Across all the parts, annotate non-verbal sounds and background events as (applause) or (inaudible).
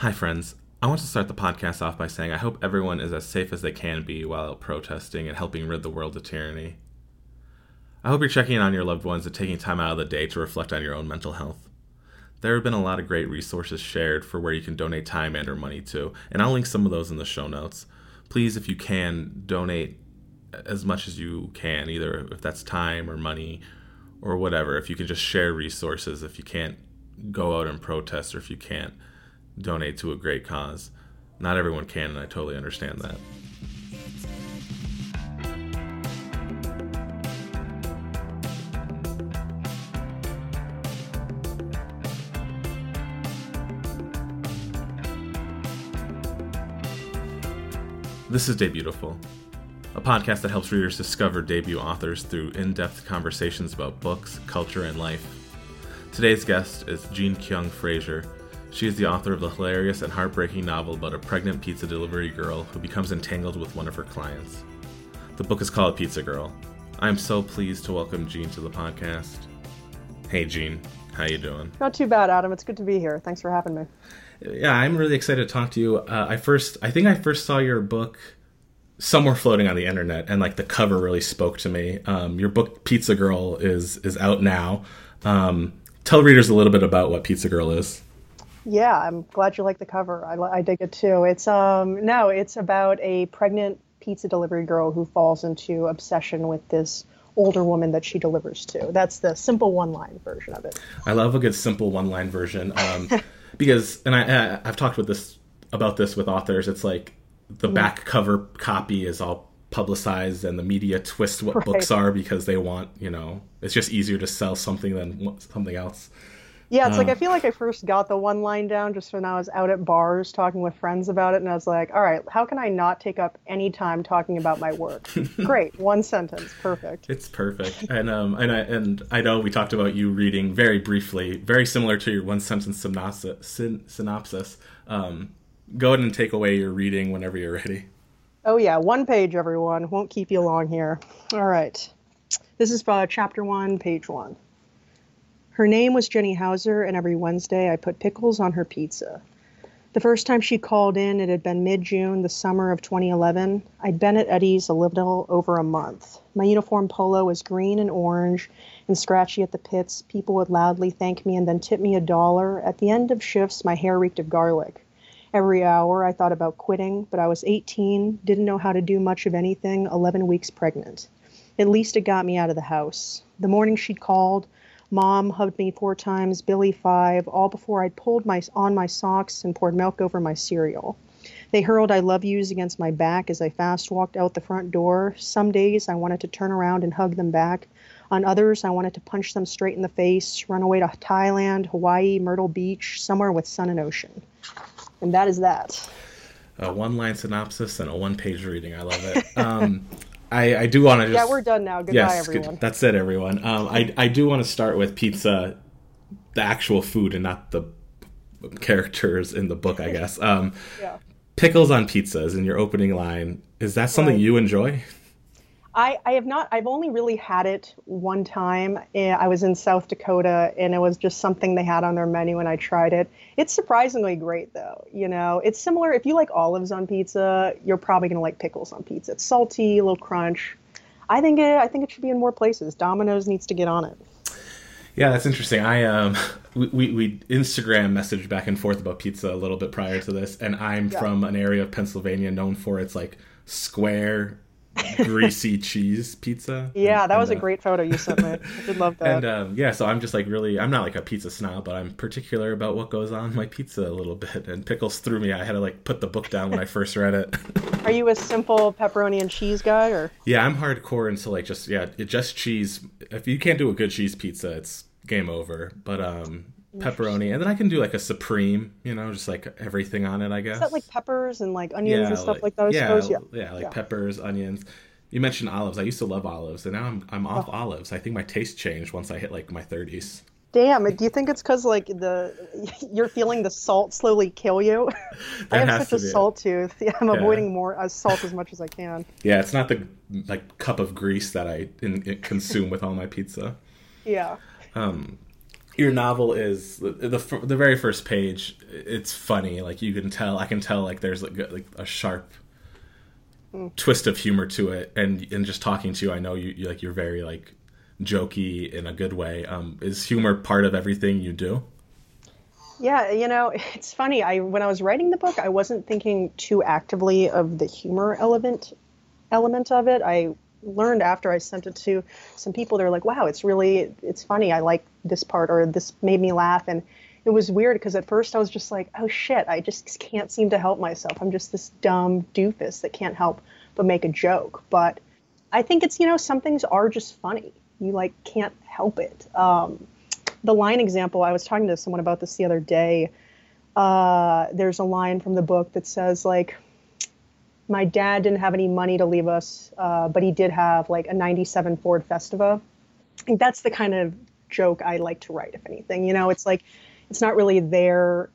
Hi, friends. I want to start the podcast off by saying I hope everyone is as safe as they can be while out protesting and helping rid the world of tyranny. I hope you're checking in on your loved ones and taking time out of the day to reflect on your own mental health. There have been a lot of great resources shared for where you can donate time and or money to, and I'll link some of those in the show notes. Please, if you can, donate as much as you can, either if that's time or money or whatever. If you can just share resources, if you can't go out and protest, or if you can't donate to a great cause. Not everyone can, and I totally understand that. This is Debutiful, a podcast that helps readers discover debut authors through in depth conversations about books, culture, and life. Today's guest is Jean Kyoung Frazier. She is the author of the hilarious and heartbreaking novel about a pregnant pizza delivery girl who becomes entangled with one of her clients. The book is called Pizza Girl. I am so pleased to welcome Jean to the podcast. Hey Jean, how you doing? Not too bad, Adam. It's good to be here. Thanks for having me. Yeah, I'm really excited to talk to you. Uh, I first, I think I first saw your book somewhere floating on the internet, and like the cover really spoke to me. Um, your book Pizza Girl is is out now. Um, tell readers a little bit about what Pizza Girl is. Yeah, I'm glad you like the cover. I, I dig it too. It's um no, it's about a pregnant pizza delivery girl who falls into obsession with this older woman that she delivers to. That's the simple one-line version of it. I love a good simple one-line version um, (laughs) because, and I I've talked with this about this with authors. It's like the mm. back cover copy is all publicized and the media twists what right. books are because they want you know it's just easier to sell something than something else yeah, it's uh, like I feel like I first got the one line down just when I was out at bars talking with friends about it, and I was like, all right, how can I not take up any time talking about my work? (laughs) Great, one sentence, perfect. It's perfect, and um, and I and I know we talked about you reading very briefly, very similar to your one sentence synopsis. Synopsis. Um, go ahead and take away your reading whenever you're ready. Oh yeah, one page, everyone. Won't keep you long here. All right, this is uh, chapter one, page one. Her name was Jenny Hauser, and every Wednesday I put pickles on her pizza. The first time she called in, it had been mid June, the summer of 2011. I'd been at Eddie's a little over a month. My uniform polo was green and orange and scratchy at the pits. People would loudly thank me and then tip me a dollar. At the end of shifts, my hair reeked of garlic. Every hour I thought about quitting, but I was 18, didn't know how to do much of anything, 11 weeks pregnant. At least it got me out of the house. The morning she'd called, Mom hugged me four times, Billy five, all before I'd pulled my, on my socks and poured milk over my cereal. They hurled I love yous against my back as I fast walked out the front door. Some days I wanted to turn around and hug them back. On others, I wanted to punch them straight in the face, run away to Thailand, Hawaii, Myrtle Beach, somewhere with sun and ocean. And that is that. A one line synopsis and a one page reading. I love it. Um, (laughs) I, I do want to just. Yeah, we're done now. Goodbye, yes, everyone. Good. That's it, everyone. Um, I, I do want to start with pizza, the actual food, and not the characters in the book, I guess. Um, (laughs) yeah. Pickles on pizzas in your opening line. Is that something right. you enjoy? I, I have not. I've only really had it one time. Eh, I was in South Dakota, and it was just something they had on their menu, and I tried it. It's surprisingly great, though. You know, it's similar. If you like olives on pizza, you're probably gonna like pickles on pizza. It's salty, a little crunch. I think it. I think it should be in more places. Domino's needs to get on it. Yeah, that's interesting. I um, we, we, we Instagram messaged back and forth about pizza a little bit prior to this, and I'm yeah. from an area of Pennsylvania known for its like square greasy cheese pizza. (laughs) Yeah, that and, was uh, a great photo you sent me. I did love that. (laughs) And um, yeah, so I'm just like really, I'm not like a pizza snob, but I'm particular about what goes on my pizza a little bit. And pickles threw me. I had to like put the book down when I first read it. (laughs) Are you a simple pepperoni and cheese guy, or? Yeah, I'm hardcore into like just yeah, just cheese. If you can't do a good cheese pizza, it's game over. But um, pepperoni, and then I can do like a supreme, you know, just like everything on it. I guess. Is that like peppers and like onions yeah, and stuff like, like that? I yeah, suppose. Yeah, yeah, like yeah. peppers, onions. You mentioned olives. I used to love olives, and now I'm I'm off oh. olives. I think my taste changed once I hit like my 30s. Damn! Do you think it's because like the (laughs) you're feeling the salt slowly kill you? (laughs) I have such a salt tooth. (laughs) Yeah, I'm yeah. avoiding more uh, salt as much as I can. Yeah, it's not the like cup of grease that I in, consume with all my pizza. Yeah. Um, your novel is the, the the very first page. It's funny, like you can tell. I can tell like there's like, like a sharp mm. twist of humor to it, and and just talking to you, I know you, you like you're very like jokey in a good way. Um, is humor part of everything you do? Yeah, you know, it's funny. I when I was writing the book, I wasn't thinking too actively of the humor element element of it. I learned after I sent it to some people. They're like, "Wow, it's really it's funny. I like this part, or this made me laugh." And it was weird because at first I was just like, "Oh shit, I just can't seem to help myself. I'm just this dumb doofus that can't help but make a joke." But I think it's you know some things are just funny. You like can't help it. Um, the line example, I was talking to someone about this the other day. Uh, there's a line from the book that says like my dad didn't have any money to leave us, uh, but he did have like a 97 Ford Festiva. I think that's the kind of joke I like to write, if anything. You know, it's like, it's not really there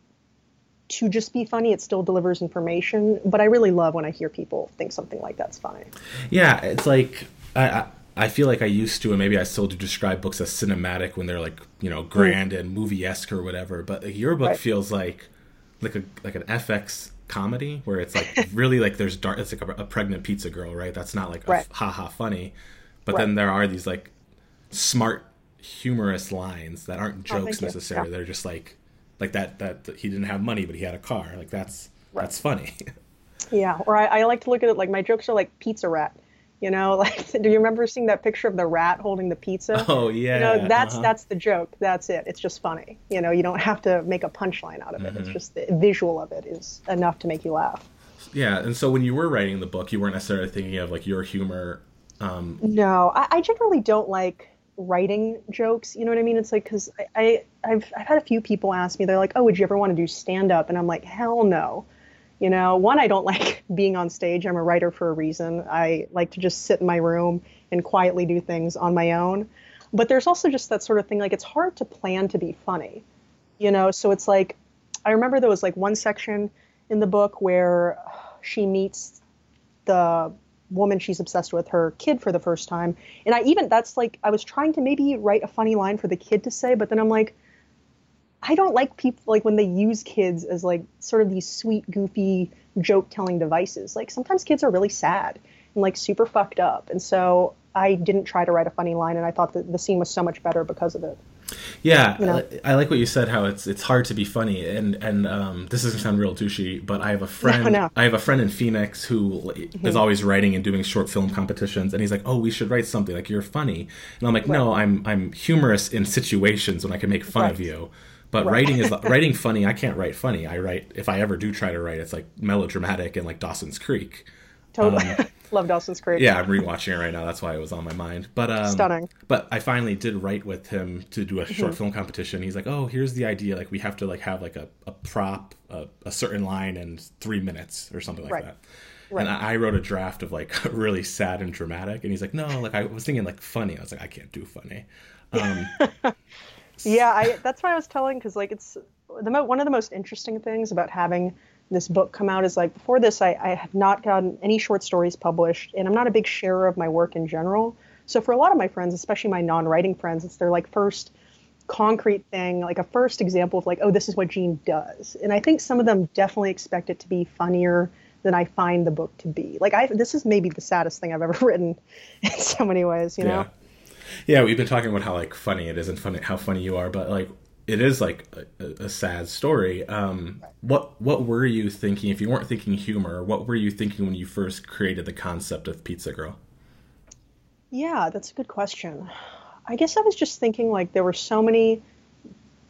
to just be funny. It still delivers information, but I really love when I hear people think something like that's funny. Yeah, it's like, I, I... I feel like I used to, and maybe I still do describe books as cinematic when they're like, you know, grand mm. and movie esque or whatever. But your book right. feels like like a like an FX comedy where it's like (laughs) really like there's dark it's like a, a, pregnant pizza girl right that's not like right. haha funny but right. then there are these like smart humorous lines that aren't oh, jokes oh, necessarily yeah. they're just like like that, that, that he didn't have money but he had a car like that's right. that's funny (laughs) yeah or I, I like to look at it like my jokes are like pizza rat you know, (laughs) like, do you remember seeing that picture of the rat holding the pizza? (laughs) Oh yeah. You know, that's uh-huh. that's the joke. That's it. It's just funny. You know, you don't have to make a punchline out of it. Mm-hmm. It's just the visual of it is enough to make you laugh. Yeah, and so when you were writing the book, you weren't necessarily thinking of like your humor. Um... No, I, I generally don't like writing jokes. You know what I mean? It's like because I, I have I've had a few people ask me. They're like, "Oh, would you ever want to do stand up?" And I'm like, "Hell no." You know, one, I don't (laughs) like being on stage. I'm a writer for a reason. I like to just sit in my room and quietly do things on my own. But there's also just that sort of thing like it's hard to plan to be funny, you know? So it's like, I remember there was like one section in the book where she meets the woman she's obsessed with, her kid for the first time. And I even, that's like, I was trying to maybe write a funny line for the kid to say, but then I'm like, I don't like people like when they use kids as like sort of these sweet, goofy joke telling devices. Like sometimes kids are really sad and like super fucked up. And so I didn't try to write a funny line and I thought that the scene was so much better because of it. Yeah, you know? I like what you said. How it's it's hard to be funny, and and um, this doesn't sound real douchey, but I have a friend. No, no. I have a friend in Phoenix who mm-hmm. is always writing and doing short film competitions, and he's like, "Oh, we should write something like you're funny," and I'm like, right. "No, I'm I'm humorous in situations when I can make fun right. of you." But right. writing is (laughs) writing funny. I can't write funny. I write if I ever do try to write, it's like melodramatic and like Dawson's Creek. Totally, um, (laughs) love Dawson's Creek. Yeah, I'm rewatching it right now. That's why it was on my mind. But um, stunning. But I finally did write with him to do a short mm-hmm. film competition. He's like, "Oh, here's the idea. Like we have to like have like a, a prop, a, a certain line in three minutes or something like right. that." Right. And I, I wrote a draft of like (laughs) really sad and dramatic, and he's like, "No, like I was thinking like funny." I was like, "I can't do funny." Um, yeah, I, that's why I was telling because like it's the mo- one of the most interesting things about having this book come out is like before this I, I have not gotten any short stories published and I'm not a big sharer of my work in general. So for a lot of my friends, especially my non-writing friends, it's their like first concrete thing, like a first example of like, oh, this is what Jean does. And I think some of them definitely expect it to be funnier than I find the book to be. Like I this is maybe the saddest thing I've ever (laughs) written in so many ways, you know. Yeah we've been talking about how like funny it is and funny how funny you are, but like it is like a, a sad story. Um, what what were you thinking if you weren't thinking humor? What were you thinking when you first created the concept of Pizza Girl? Yeah, that's a good question. I guess I was just thinking like there were so many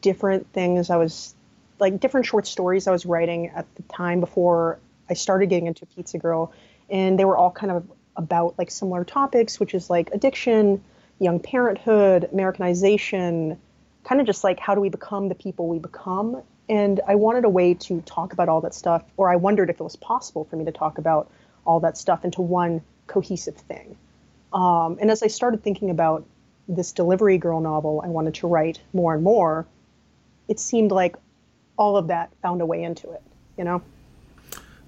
different things I was like different short stories I was writing at the time before I started getting into Pizza Girl, and they were all kind of about like similar topics, which is like addiction, young parenthood, Americanization, kind of just like how do we become the people we become. And I wanted a way to talk about all that stuff, or I wondered if it was possible for me to talk about all that stuff into one cohesive thing. Um, and as I started thinking about this delivery girl novel I wanted to write more and more, it seemed like all of that found a way into it, you know?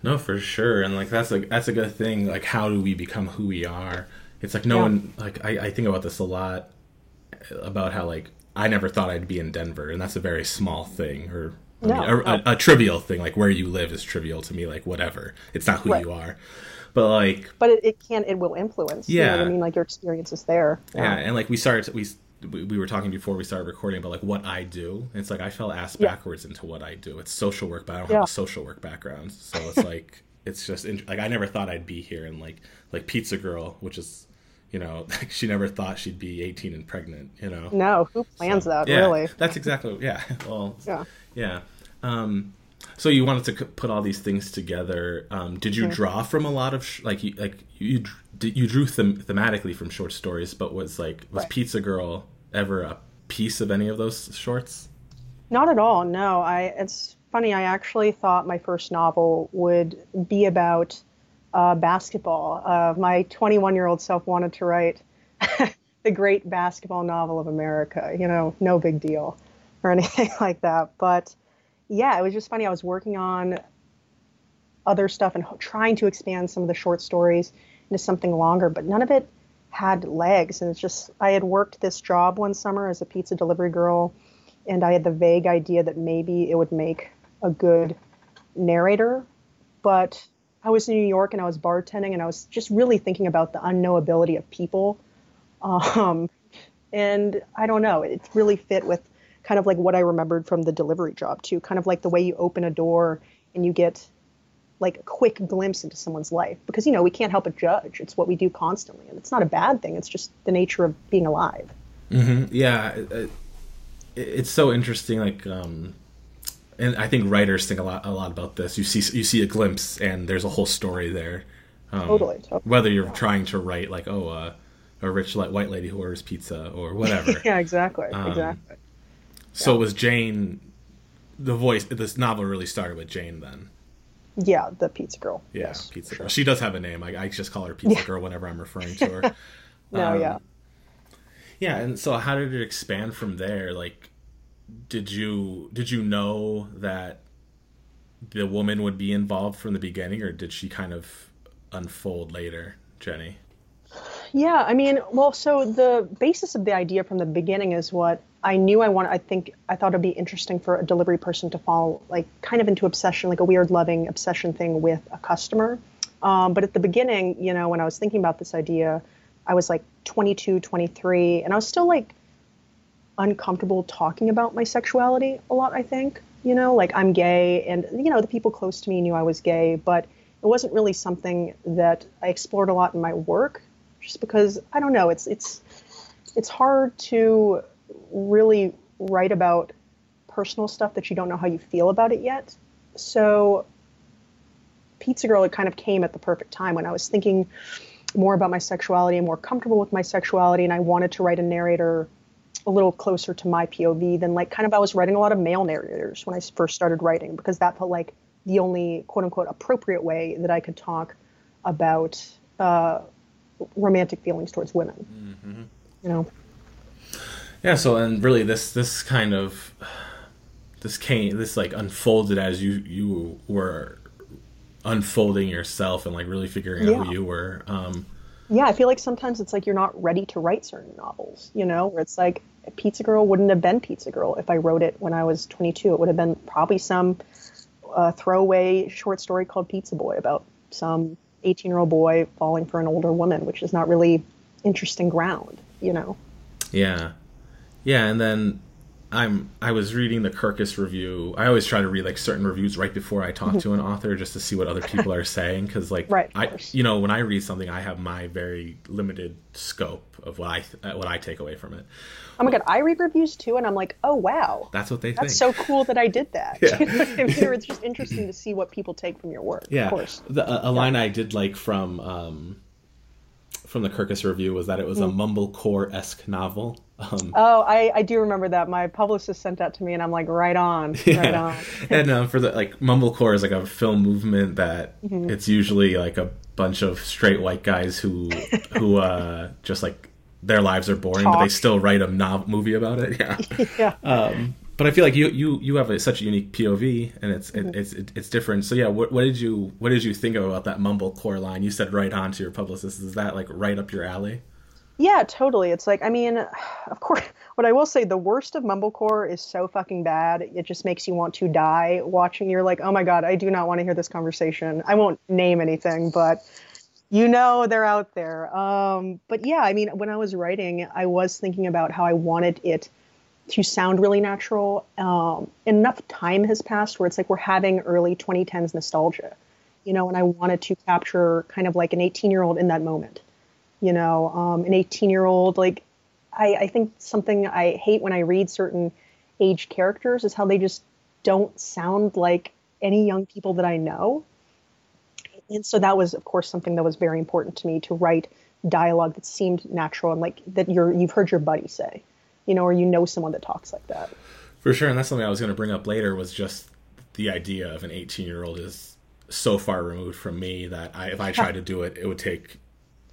No, for sure. And like that's like that's a good thing. Like how do we become who we are? It's like no yeah. one like I, I think about this a lot about how like I never thought I'd be in Denver, and that's a very small thing, or I No, mean, a, a, a trivial thing. Like where you live is trivial to me. Like whatever, it's not who Right. you are. But like But it, it can, it will influence. You know Yeah. I mean? Like your experience is there. yeah, and like we started we. We we were talking before we started recording about like what I do. It's like I fell ass Yeah. backwards into what I do. It's social work, but I don't Yeah. have a social work background, so it's (laughs) like it's just like I never thought I'd be here. And like like Pizza Girl, which is you know (laughs) like she never thought she'd be 18 and pregnant. You know, No, who plans that, yeah, really? That's exactly yeah. (laughs) Well, Yeah. yeah. Um, so you wanted to put all these things together. Um, did you draw from a lot of sh- like you like you you drew them thematically from short stories? But was like was Right. Pizza Girl ever a piece of any of those shorts? Not at all. No, I. It's funny. I actually thought my first novel would be about uh, basketball. Uh, my 21-year-old self wanted to write (laughs) the great basketball novel of America. You know, no big deal or (laughs) anything like that. But yeah, it was just funny. I was working on other stuff and trying to expand some of the short stories into something longer, but none of it had legs. And it's just I had worked this job one summer as a pizza delivery girl and I had the vague idea that maybe it would make a good narrator. But I was in New York and I was bartending and I was just really thinking about the unknowability of people. Um, and I don't know, it really fit with kind of like what I remembered from the delivery job too, kind of like the way you open a door and you get like a quick glimpse into someone's life. Because you know we can't help but judge. It's what we do constantly. And it's not a bad thing. It's just the nature of being alive. Yeah, it, it- it's so interesting. Like, um, and I think writers think a lot a lot about this. You see you see a glimpse, and there's a whole story there. Um, totally, totally. Whether you're trying to write like oh uh, a rich white lady who orders pizza or whatever. (laughs) yeah exactly Um, exactly So was Jane the voice? This novel really started with Jane then. yeah the pizza girl Yeah, yes Pizza Girl. sure. She does have a name. I, I just call her Pizza Yeah. Girl whenever I'm referring to her. (laughs) no um, yeah Yeah, and so how did it expand from there? Like, did you did you know that the woman would be involved from the beginning, or did she kind of unfold later, Jenny? Yeah, I mean, well, so the basis of the idea from the beginning is what I knew I wanted. I think I thought it'd be interesting for a delivery person to fall like kind of into obsession, like a weird loving obsession thing with a customer. Um, but at the beginning, you know, when I was thinking about this idea, I was like 22, 23, and I was still like uncomfortable talking about my sexuality a lot, I think. You know, like I'm gay, and, you know, the people close to me knew I was gay, but it wasn't really something that I explored a lot in my work just because I don't know, it's, it's, it's hard to really write about personal stuff that you don't know how you feel about it yet. So, Pizza Girl, it kind of came at the perfect time when I was thinking more about my sexuality and more comfortable with my sexuality, and I wanted to write a narrator a little closer to my POV than like kind of I was writing a lot of male narrators when I first started writing because that felt like the only quote unquote appropriate way that I could talk about uh, romantic feelings towards women. You know, Yeah. So, and really, this this kind of this came this like unfolded as you you were unfolding yourself and like really figuring out Yeah. who you were. Um, yeah, I feel like sometimes it's like you're not ready to write certain novels, you know, where it's like Pizza Girl wouldn't have been Pizza Girl if I wrote it when I was 22. It would have been probably some uh, throwaway short story called Pizza Boy about some 18 year old boy falling for an older woman, which is not really interesting ground, you know. Yeah, yeah, and then I'm I was reading the Kirkus review. I always try to read like certain reviews right before I talk to an author just to see what other people are saying because like Right, I course. you know when I read something I have my very limited scope of what I th- uh, what I take away from it. Oh my God, I read reviews too, and I'm like, oh wow. That's what they That's think. That's so cool that I did that. (laughs) Yeah. You (laughs) know I mean? It's just interesting to see what people take from your work. yeah, Of course. The, a, a line I did like from um, from the Kirkus review was that it was Hmm. a mumblecore esque novel. Um, Oh, I, I do remember that. My publicist sent that to me, and I'm like, right on, (laughs) right on. (laughs) and uh, for the like mumblecore is like a film movement that Mm-hmm. it's usually like a bunch of straight white guys who (laughs) who uh just like their lives are boring but they still write a nov- movie about it yeah Yeah. um but i feel like you you you have a, such a unique pov and it's Mm-hmm. it, it's it, it's different so yeah what, what did you what did you think about that mumblecore line you said right on to your publicist is that like right up your alley Yeah, totally. It's like, I mean, (sighs) of course, (sighs) what I will say, the worst of Mumblecore is so fucking bad. It just makes you want to die watching. You're like, oh my God, I do not want to hear this conversation. I won't name anything, but you know they're out there. Um, but yeah, I mean, when I was writing, I was thinking about how I wanted it to sound really natural. Um, enough time has passed where it's like we're having early 2010s nostalgia, you know, and I wanted to capture kind of like an 18 year old in that moment you know, um, an 18 year old. Like, I, I think something I hate when I read certain age characters is how they just don't sound like any young people that I know. And so that was, of course, something that was very important to me to write dialogue that seemed natural and like that you're you've heard your buddy say, you know, or you know someone that talks like that. For sure, and that's something I was going to bring up later was just the idea of an 18 year old is so far removed from me that I, if I tried to do it, it would take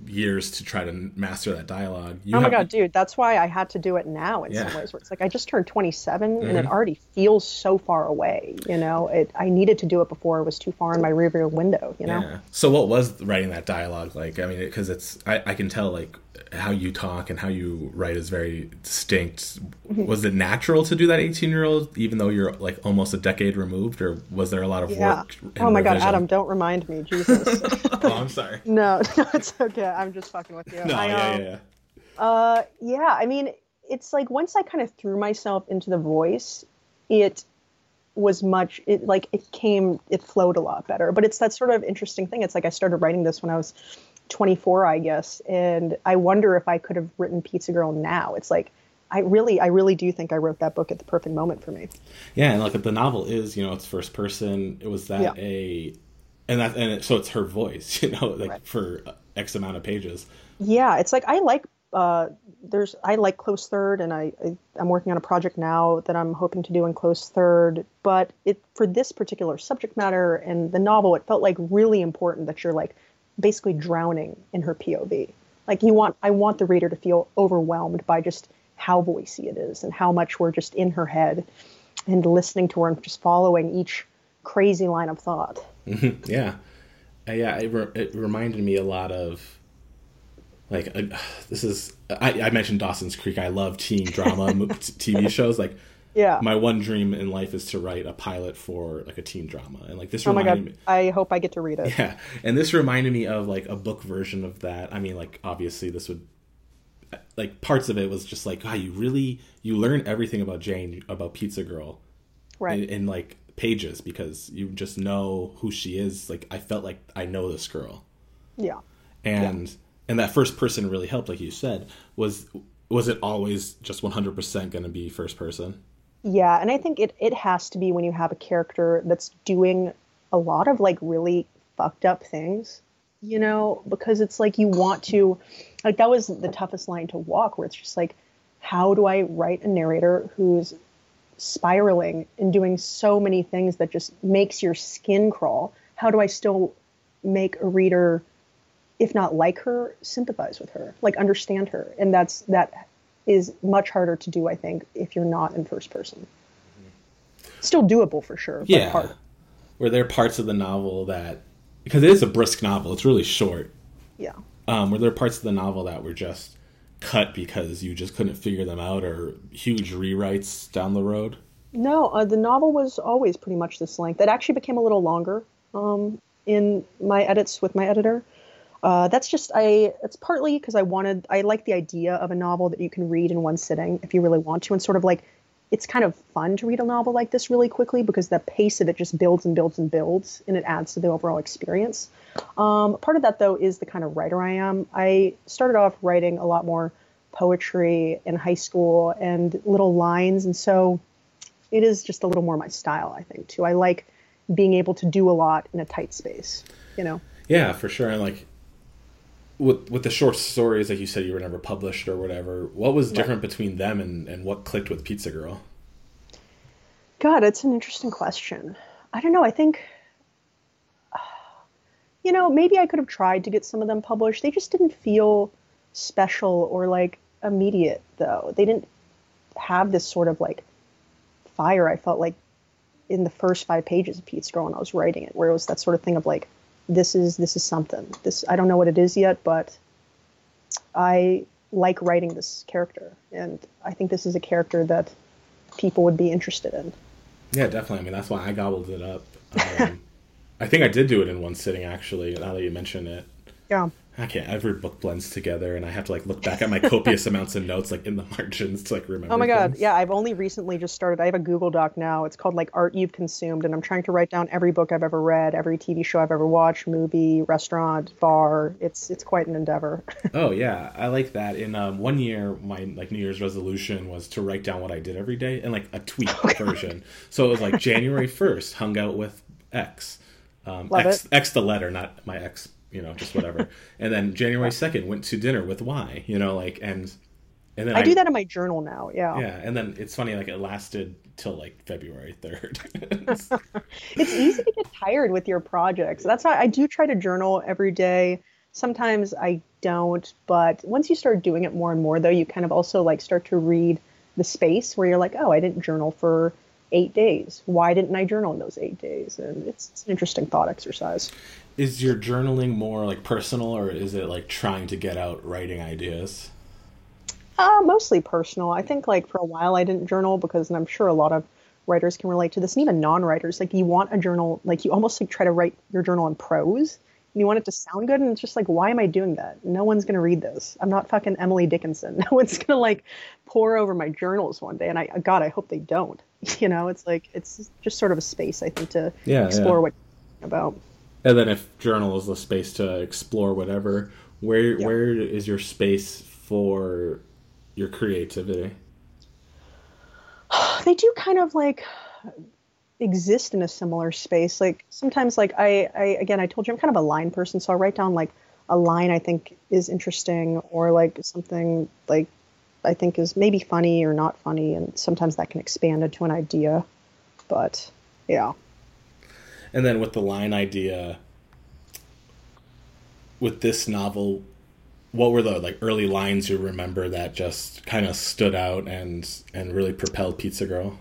years to try to master that dialogue. You oh my have, god, dude, that's why I had to do it now in yeah. some ways. Where it's like I just turned 27 mm-hmm. and it mm-hmm. already feels so far away. You know, it I needed to do it before it was too far in my rearview window. You know. Yeah. So what was writing that dialogue like? I mean, because it, it's I, I can tell like how you talk and how you write is very distinct. Mm-hmm. Was it natural to do that 18 year old, even though you're like almost a decade removed, or was there a lot of yeah. work? Oh my revision? God, Adam, don't remind me, Jesus. (laughs) oh, I'm sorry. (laughs) no, (laughs) no, it's okay. I'm just fucking with you. No, I, yeah, um, yeah, yeah. Uh, yeah. I mean, it's like once I kind of threw myself into the voice, it was much it like it came it flowed a lot better but it's that sort of interesting thing it's like i started writing this when i was 24, I guess. And I wonder if I could have written Pizza Girl now. It's like, I really, I really do think I wrote that book at the perfect moment for me. Yeah, and like the novel is, you know, it's first person. It was that yeah. a, and that, and it, so it's her voice, (laughs) you know, like right. for X amount of pages. Yeah, it's like I like, uh, there's, I like Close Third, and I, I, I'm working on a project now that I'm hoping to do in Close Third. But it for this particular subject matter and the novel, it felt like really important that you're like basically drowning in her POV. Like you want, I want the reader to feel overwhelmed by just how voicey it is and how much we're just in her head and listening to her and just following each crazy line of thought. Mm-hmm. (laughs) Yeah, uh, yeah. It, re- it, reminded me a lot of like uh, this is I, I, mentioned Dawson's Creek. I love teen drama (laughs) TV shows like yeah. My one dream in life is to write a pilot for like a teen drama. And like this oh my god. me, i hope i get to read it. Yeah. And this reminded me of like a book version of that. I mean like obviously this would like parts of it was just like wow you really you learn everything about jane about pizza girl right. in, in like pages because you just know who she is. Like i felt like i know this girl. Yeah. And yeah. and that first person really helped like you said. Was was it always just 100% going to be first person yeah, and I think it it has to be when you have a character that's doing a lot of like really fucked up things, you know, because it's like you want to like that was the toughest line to walk where it's just like how do I write a narrator who's spiraling and doing so many things that just makes your skin crawl? How do I still make a reader if not like her, sympathize with her, like understand her? And that's that is much harder to do, I think, if you're not in first person. Still doable for sure. yeah. Were there parts of the novel that, because it is a brisk novel, it's really short. Yeah. Um, were there parts of the novel that were just cut because you just couldn't figure them out or huge rewrites down the road? No, uh, the novel was always pretty much this length. It actually became a little longer um, in my edits with my editor. Uh, that's just I. It's partly because I wanted. I like the idea of a novel that you can read in one sitting if you really want to, and sort of like it's kind of fun to read a novel like this really quickly because the pace of it just builds and builds and builds, and it adds to the overall experience. Um, part of that though is the kind of writer I am. I started off writing a lot more poetry in high school and little lines, and so it is just a little more my style. I think too. I like being able to do a lot in a tight space. You know. Yeah, for sure. And like with with the short stories, like you said, you were never published or whatever. What was different right. between them and and what clicked with Pizza Girl? God, it's an interesting question. I don't know. I think, (sighs) you know, maybe I could have tried to get some of them published. They just didn't feel special or like immediate, though. They didn't have this sort of like fire. I felt like in the first five pages of Pizza Girl when I was writing it, where it was that sort of thing of like, this is this is something. This I don't know what it is yet, but I like writing this character, and I think this is a character that people would be interested in. Yeah, definitely. I mean, that's why I gobbled it up. Um, (laughs) I think I did do it in one sitting, actually. Now that you mention it, Yeah. Can't. Every book blends together, and I have to like look back at my copious amounts of notes, like in the (laughs) margins, to like remember. Oh my god, things. yeah, I've only recently just started. I have a Google Doc now. It's called like Art You've Consumed, and I'm trying to write down every book I've ever read, every TV show I've ever watched, movie, restaurant, bar. It's it's quite an endeavor. (laughs) Oh yeah, I like that. In um, one year, my like New Year's resolution was to write down what I did every day in like a tweet (laughs) version. So it was like January first, hung out with X, um, Love X it. X the letter, not my ex, you know, just whatever. (laughs) and then January second, went to dinner with Y, you know, like and and then I do that in my journal now. Yeah. Yeah, and then it's funny, like it lasted till like February third. (laughs) It's easy to get tired with your projects. That's why I do try to journal every day. Sometimes I don't, but once you start doing it more and more, though, you kind of also like start to read the space where you're like, oh, I didn't journal for eight days. Why didn't I journal in those eight days? And it's, it's an interesting thought exercise. is your journaling more like personal, or is it like trying to get out writing ideas? Uh, mostly personal. I think like for a while I didn't journal because, and I'm sure a lot of writers can relate to this, and even non-writers. Like you want a journal, like you almost like try to write your journal in prose, and you want it to sound good, and it's just like, why am I doing that? No one's gonna read this. I'm not fucking Emily Dickinson. (laughs) No one's gonna like pour over my journals one day, and I, God, I hope they don't. (laughs) You know, it's like it's just sort of a space I think to Yeah, explore yeah. what you're about. And then if journal is the space to explore whatever, where Yeah. where is your space for your creativity? (sighs) they do kind of like exist in a similar space. Like sometimes, like I, I again, I told you I'm kind of a line person, so I write down like a line I think is interesting, or like something like I think is maybe funny or not funny, and sometimes that can expand into an idea. But yeah, And then with the line idea with this novel, what were the like early lines you remember that just kind of stood out and and really propelled Pizza Girl?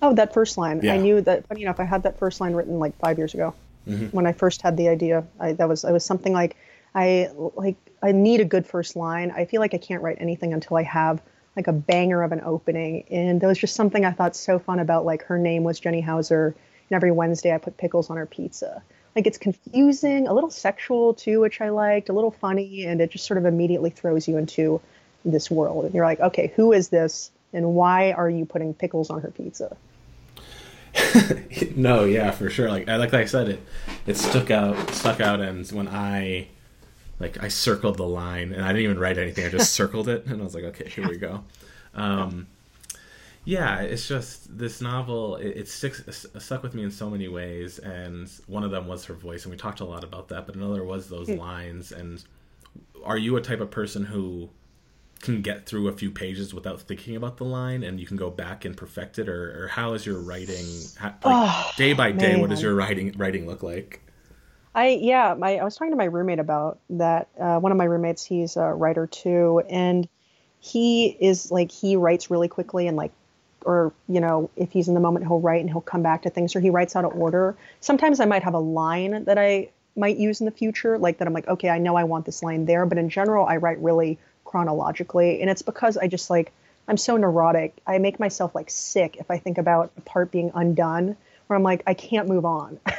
Oh, that first line. Yeah. I knew that. Funny enough, I had that first line written like five years ago mm-hmm. when I first had the idea. I, that was it was something like I like I need a good first line. I feel like I can't write anything until I have like a banger of an opening. And there was just something I thought so fun about. Like her name was Jenny Hauser, and every Wednesday I put pickles on her pizza. Like it's confusing, a little sexual too, which I liked, a little funny, and it just sort of immediately throws you into this world. And you're like, okay, who is this, and why are you putting pickles on her pizza? (laughs) no, yeah, for sure. Like I like I said, it it stuck out stuck out, and when I like I circled the line, and I didn't even write anything. I just (laughs) circled it, and I was like, okay, here we go. Um, yeah, it's just this novel. It, it sticks it stuck with me in so many ways, and one of them was her voice, and we talked a lot about that. But another was those lines. And are you a type of person who can get through a few pages without thinking about the line and you can go back and perfect it or, or how is your writing how, like, day by day what does your writing writing look like I yeah, my I was talking to my roommate about that. Uh, one of my roommates, he's a writer too, and he is like he writes really quickly and like, or you know, if he's in the moment, he'll write and he'll come back to things, or he writes out of order. Sometimes I might have a line that I might use in the future, like that I'm like, okay, I know I want this line there, but in general, I write really chronologically, and it's because I just like I'm so neurotic. I make myself like sick if I think about a part being undone, where I'm like, I can't move on. (laughs)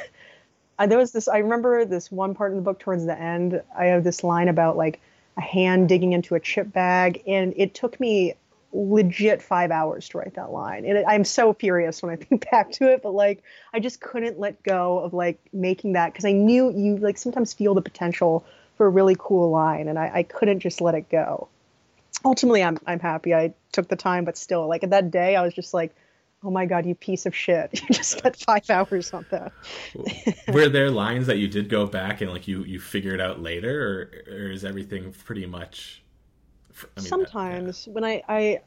There was this i remember this one part in the book towards the end. I have this line about like a hand digging into a chip bag and it took me legit five hours to write that line. And it, i'm so furious when i (laughs) think back to it but like i just couldn't let go of like making that because i knew you like sometimes feel the potential for a really cool line and I, I couldn't just let it go. Ultimately I'm, I'm happy i took the time but still like at that day i was just like oh my god you piece of shit. (laughs) You just spent five hours on that. Were there lines that you did go back and like you you figured out later or, or is everything pretty much I mean, sometimes when I, I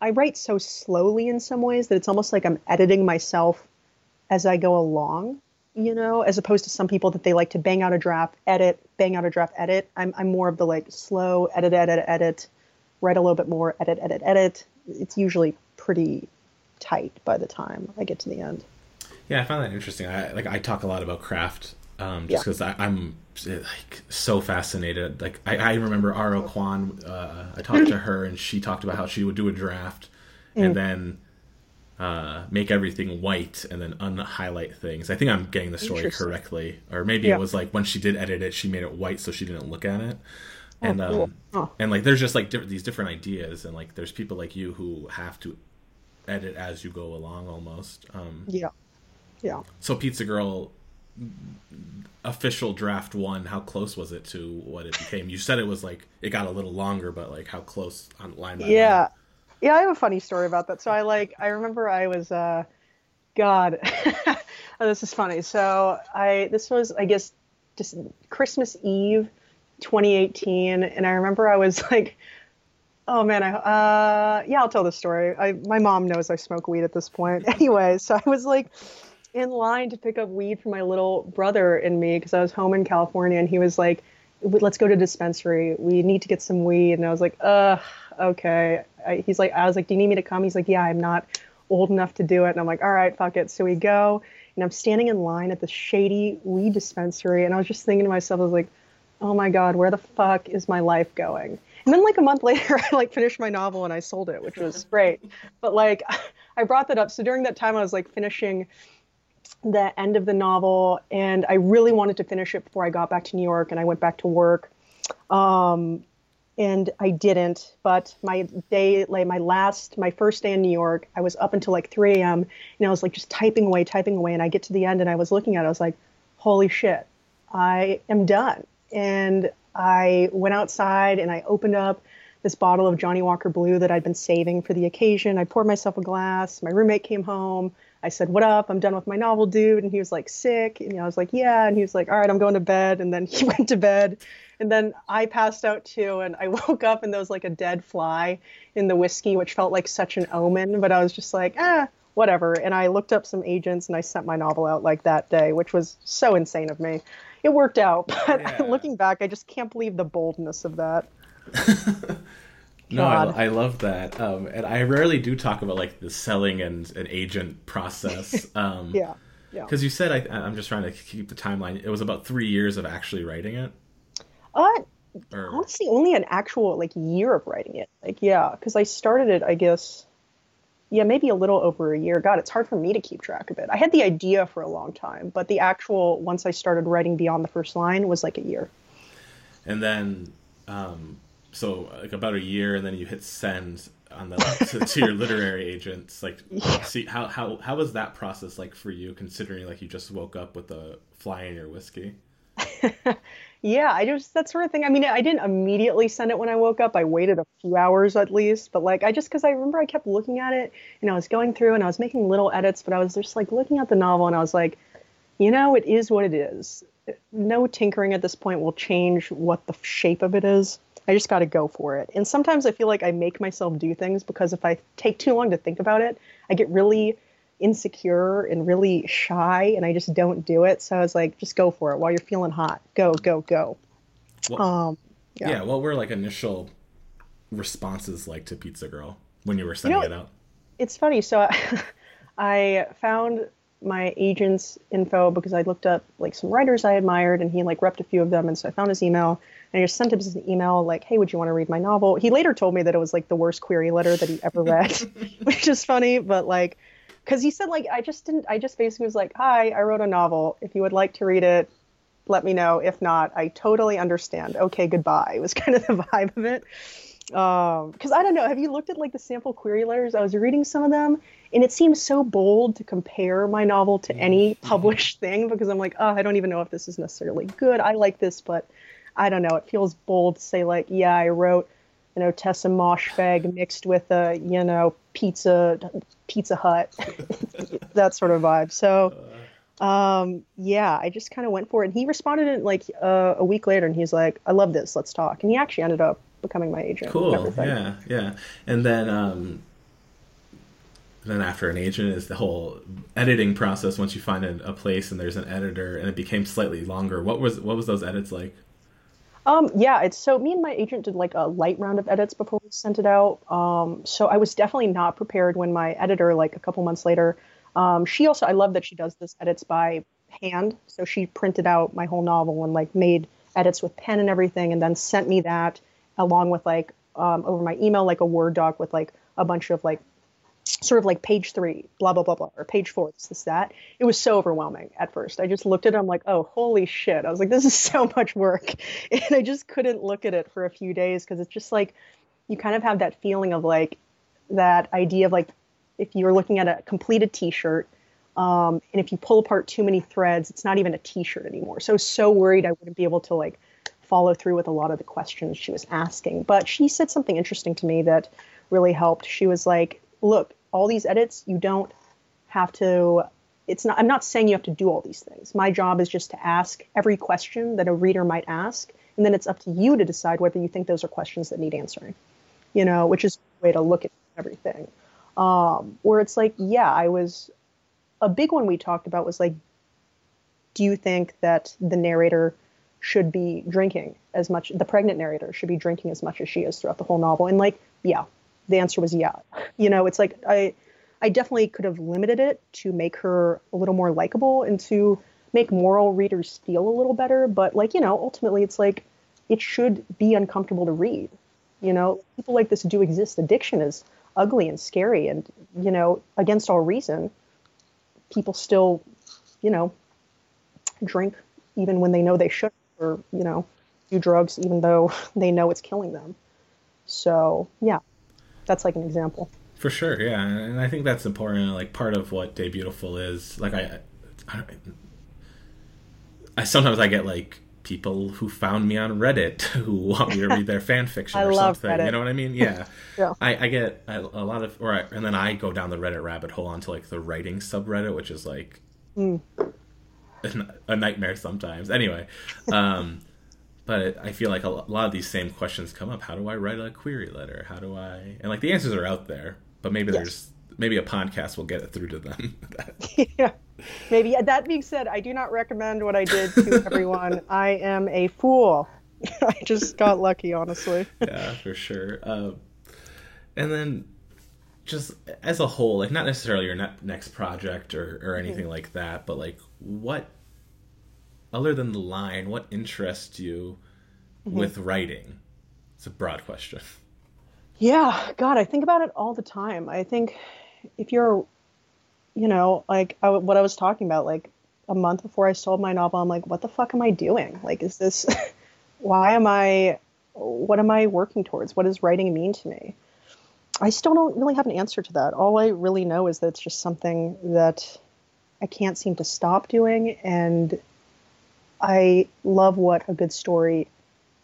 I write so slowly in some ways that it's almost like I'm editing myself as I go along, you know, as opposed to some people that they like to bang out a draft, edit, bang out a draft, edit. I'm I'm more of the like slow edit, edit, edit, write a little bit more, edit, edit, edit. It's usually pretty tight by the time I get to the end. Yeah, I found that interesting. I like I talk a lot about craft um, just because I'm like so fascinated. Like I, I remember R. O. Kwon. Uh, I talked to (laughs) her and she talked about how she would do a draft mm. and then uh, make everything white and then unhighlight things. I think I'm getting the story correctly, or maybe yeah. it was like when she did edit it, she made it white so she didn't look at it. Oh, and cool. um, oh. and like there's just like di- these different ideas, and like there's people like you who have to edit as you go along almost. Um, yeah, yeah. So Pizza Girl official draft one how close was it to what it became you said it was like it got a little longer but like how close on line by yeah line? yeah i have a funny story about that so i like i remember i was uh god oh, (laughs) this is funny so i this was i guess just christmas eve 2018 and i remember i was (laughs) like oh man i uh yeah i'll tell the story i my mom knows i smoke weed at this point (laughs) anyway so i was like in line to pick up weed for my little brother and me because I was home in California and he was like, let's go to dispensary. We need to get some weed. And I was like, uh, okay. I, he's like, I was like, do you need me to come? He's like, yeah, I'm not old enough to do it. And I'm like, all right, fuck it. So we go and I'm standing in line at the shady weed dispensary. And I was just thinking to myself, I was like, oh my God, where the fuck is my life going? And then like a month (laughs) later, I like finished my novel and I sold it, which was great. But like, (laughs) I brought that up. So during that time, I was like finishing the end of the novel, and I really wanted to finish it before I got back to New York, and I went back to work. Um, and I didn't. But my day, like my last, my first day in New York, I was up until like 3 a.m. and I was like just typing away, typing away, and I get to the end and I was looking at it, I was like, holy shit, I am done. And I went outside and I opened up this bottle of Johnnie Walker Blue that I'd been saving for the occasion. I poured myself a glass. My roommate came home. I said, "What up? I'm done with my novel, dude." And he was like, "Sick." And I was like, "Yeah." And he was like, "All right, I'm going to bed." And then (laughs) he went to bed. And then I passed out too. And I (laughs) woke up and there was like a dead fly in the whiskey, which felt like such an omen. But I was just like, ah, whatever. And I looked up some agents and I sent my novel out like that day, which was so insane of me. It worked out, (laughs) but yeah. looking back, I just can't believe the boldness of that. (laughs) No, I, I, love that, um, and I rarely do talk about like the selling and an agent process. (laughs) Um, yeah, yeah. Because you said I, I'm just trying to keep the timeline. It was about three years of actually writing it. Uh, or... honestly, only an actual like year of writing it. Like, yeah, because I started it, I guess. Yeah, maybe a little over a year. God, it's hard for me to keep track of it. I had the idea for a long time, but the actual once I started writing beyond the first line was like a year. And then um, so like about a year and then you hit send on the to, to your literary (laughs) agents like yeah. see how how how was that process like for you considering like you just woke up with a fly in your whiskey (laughs) yeah i just that sort of thing. I mean i didn't immediately send it when i woke up. I waited a few hours at least but like i just because i remember i kept looking at it and i was going through and i was making little edits but i was just like looking at the novel and i was like you know it is what it is. No tinkering at this point will change what the shape of it is. I just got to go for it. And sometimes I feel like I make myself do things because if I take too long to think about it, I get really insecure and really shy and I just don't do it. So I was like, just go for it while you're feeling hot. Go, go, go. Well, um, yeah. yeah. What were like initial responses like to Pizza Girl when you were sending you know, it out? It's funny. So I, (laughs) I found my agent's info because I looked up like some writers I admired and he like repped a few of them. And so I found his email and I just sent him an email like, "Hey, would you want to read my novel?" He later told me that it was like the worst query letter that he ever read, (laughs) which is funny, but like, because he said like, I just didn't. I just basically was like, "Hi, I wrote a novel. If you would like to read it, let me know. If not, I totally understand. Okay, goodbye." It was (laughs) kind of the vibe of it. Because um, I don't know. Have you looked at like the sample query letters? I was reading some of them, and it seems so bold to compare my novel to any mm-hmm. published (laughs) thing because I'm like, oh, I don't even know if this is necessarily good. I like this, but I don't know. It feels bold to say like, yeah, I wrote, you know, Ottessa Moshfegh mixed with a, you know, pizza, Pizza Hut, (laughs) that sort of vibe. So, um, yeah, I just kind of went for it. And he responded in like uh, a week later, and he's like, I love this. Let's talk. And he actually ended up becoming my agent. Cool. Yeah, yeah. And then, um, then after an agent is the whole editing process. Once you find a, a place and there's an editor, and it became slightly longer. What was what was those edits like? Um, yeah, it's so me and my agent did like a light round of edits before we sent it out. Um, so I was definitely not prepared when my editor, like a couple months later, um, she also I love that she does this edits by hand. So she printed out my whole novel and like made edits with pen and everything, and then sent me that along with like um, over my email, like a Word doc with like a bunch of like sort of like page three, blah blah blah blah, or page four, this this that. It was so overwhelming at first. I just looked at it, I'm like, oh holy shit! I was like, this is (laughs) so much work, (laughs) and I just couldn't look at it for a few days because it's just like you kind of have that feeling of like that idea of like if you're looking at a completed T-shirt. Um, and if you pull apart too many threads, it's not even a T-shirt anymore. So so worried I wouldn't be able to like follow through with a lot of the questions she was asking. But she said something interesting to me that really helped. She was like, "Look, all these edits, you don't have to it's not i'm not saying you have to do all these things. My job is just to ask every question that a reader might ask and then it's up to you to decide whether you think those are questions that need answering you know which is a way to look at everything. Um, where it's like yeah i was a big one we talked about was like do you think that the narrator should be drinking as much the pregnant narrator should be drinking as much as she is throughout the whole novel? And like yeah the answer was yeah. You know, it's like I I definitely could have limited it to make her a little more likable and to make moral readers feel a little better, but like, you know, ultimately it's like it should be uncomfortable to read. You know, people like this do exist. Addiction is ugly and scary and, you know, against all reason, people still, you know, drink even when they know they should or, you know, do drugs even though (laughs) they know it's killing them. So, yeah, that's like an example. For sure, yeah, and I think that's important. Like part of what Day Beautiful is. Like I, I, I sometimes I get like people who found me on Reddit (laughs) who want me to read their fan fiction (laughs) or something. Reddit. You know what I mean? Yeah. (laughs) yeah. I, I get a, a, lot of, or I, and then I go down the Reddit rabbit hole onto like the writing subreddit, which is like mm. a, a, nightmare sometimes. Anyway, um, but I feel like a lot of these same questions come up. How do I write a query letter? How do I? And like the answers are out there, but maybe yes. there's maybe a podcast will get it through to them. (laughs) (laughs) yeah, maybe. That being said, I do not recommend what I did to (laughs) everyone. I am a fool. I just got lucky, honestly. yeah, for sure. Uh, and then just as a whole, like not necessarily your ne- next project or, or anything mm-hmm. like that, but like what other than the line, what interests you mm-hmm. with writing? It's a broad question. Yeah, God, I think about it all the time. I think if you're, you know, like I, what I was talking about, like a month before I sold my novel, I'm like, what the fuck am I doing? Like, is this, (laughs) why am I, what am I working towards? What does writing mean to me? I still don't really have an answer to that. All I really know is that it's just something that I can't seem to stop doing. And I love what a good story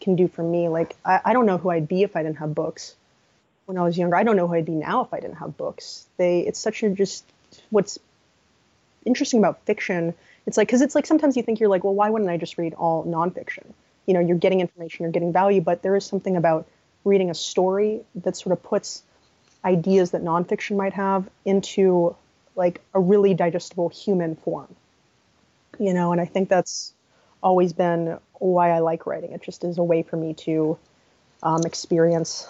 can do for me. Like, I, I don't know who I'd be if I didn't have books when I was younger. I don't know who I'd be now if I didn't have books. They, it's such a just what's interesting about fiction. It's like, because it's like sometimes you think you're like, well, why wouldn't I just read all nonfiction? You know, you're getting information, you're getting value, but there is something about reading a story that sort of puts ideas that nonfiction might have into like a really digestible human form. You know, and I think that's always been why I like writing. It just is a way for me to um, experience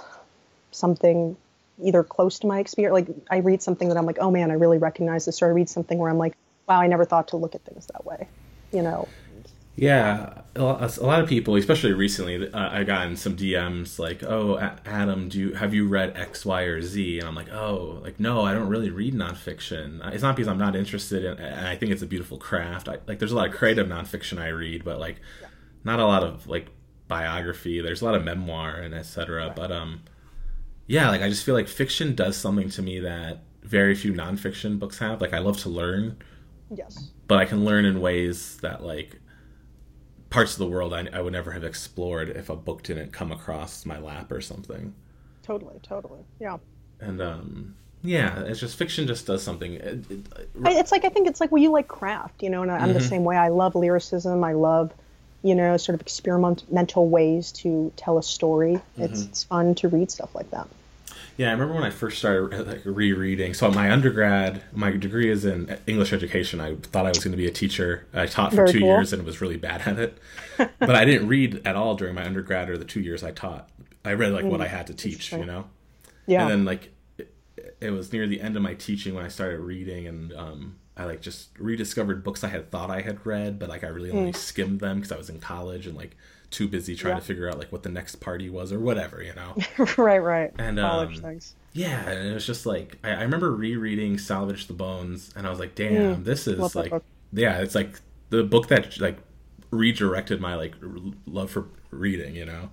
something either close to my experience. Like I read something that I'm like, oh man, I really recognize this, or I read something where I'm like, wow, I never thought to look at things that way. You know, yeah, a lot of people, especially recently, uh, I gotten some DMs like, "Oh, Adam, do you have you read X, Y, or Z?" And I'm like, "Oh, like no, I don't really read nonfiction. It's not because I'm not interested in. And I think it's a beautiful craft. I, like, there's a lot of creative nonfiction I read, but like, not a lot of like biography. There's a lot of memoir and etc. But um, yeah, like I just feel like fiction does something to me that very few nonfiction books have. Like, I love to learn. Yes. But I can learn in ways that like parts of the world I, I would never have explored if a book didn't come across my lap or something. Totally, totally, yeah. And um, yeah, it's just fiction just does something. It, it, it's like I think it's like well, you like craft, you know, and I'm mm-hmm. the same way. I love lyricism. I love, you know, sort of experimental ways to tell a story. It's mm-hmm. it's fun to read stuff like that. Yeah, I remember when I first started like rereading. So my undergrad, my degree is in English education. I thought I was going to be a teacher. I taught for Very two cool. years and was really bad at it. (laughs) but I didn't read at all during my undergrad or the two years I taught. I read like mm, what I had to teach, you know. Yeah. And then like it, it, was near the end of my teaching when I started reading, and um, I like just rediscovered books I had thought I had read, but like I really only skimmed them because I was in college and like too busy trying Yeah. to figure out like what the next party was or whatever, you know. (laughs) right, right. And, College um, things. Yeah, and it was just like I, I remember rereading Salvage the Bones, and I was like, "Damn, this is Mm. Love that like, yeah, it's like the book that like redirected my like r- love for reading." You know?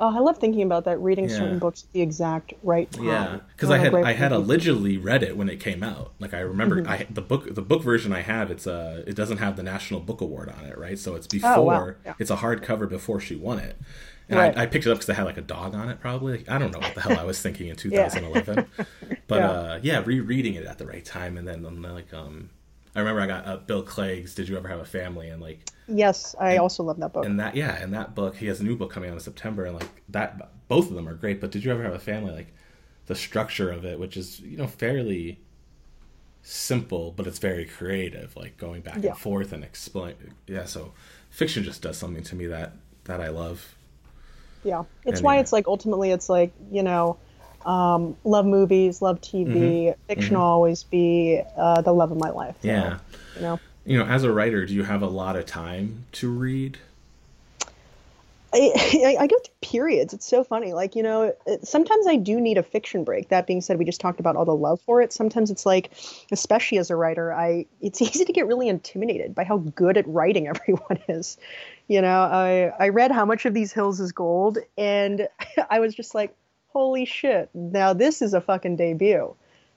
Oh, I love thinking about that. Reading Yeah. certain books at the exact right time. Yeah, because I had I had allegedly read it when it came out. Like I remember, Mm-hmm. I the book the book version I have it's uh it doesn't have the National Book Award on it, right? So it's before Oh, wow. Yeah. it's a hardcover before she won it. And Right. I, I picked it up because it had like a dog on it, probably. I don't know what the hell I was thinking in (laughs) 2011, (laughs) but Yeah. uh, yeah, rereading it at the right time, and then um, like um, I remember I got uh, Bill Clegg's "Did You Ever Have a Family?" and like Yes, I also love that book. and that yeah and that book he has a new book coming out in september and like that both of them are great but did you ever have a family like the structure of it which is you know fairly simple but it's very creative like going back Yeah. and forth and explain yeah so fiction just does something to me that that i love Yeah, it's And, why it's like ultimately it's like you know, um, love movies, love TV. Mm-hmm. Fiction will always be uh, the love of my life. so, yeah you know, you know as a writer do you have a lot of time to read I, (laughs) I, I go through periods. It's so funny. Like you know, sometimes I do need a fiction break. That being said, we just talked about all the love for it. Sometimes it's like, especially as a writer, I it's (laughs) easy to get really intimidated by how good at writing (laughs) everyone is. You know, I I read How Much of These Hills Is Gold, and I was just like, holy shit! Now this is a fucking debut.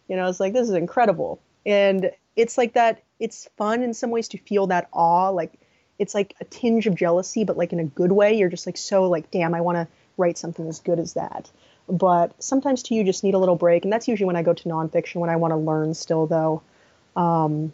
You know, it's like this is incredible, and it's like that. It's fun in some ways to feel that awe, like it's like a tinge of jealousy, but like in a good way. You're just like so like, damn, I want to write something as good as that. But sometimes too, you just need a little break, and that's usually when I go to nonfiction when I want to learn still, though, um,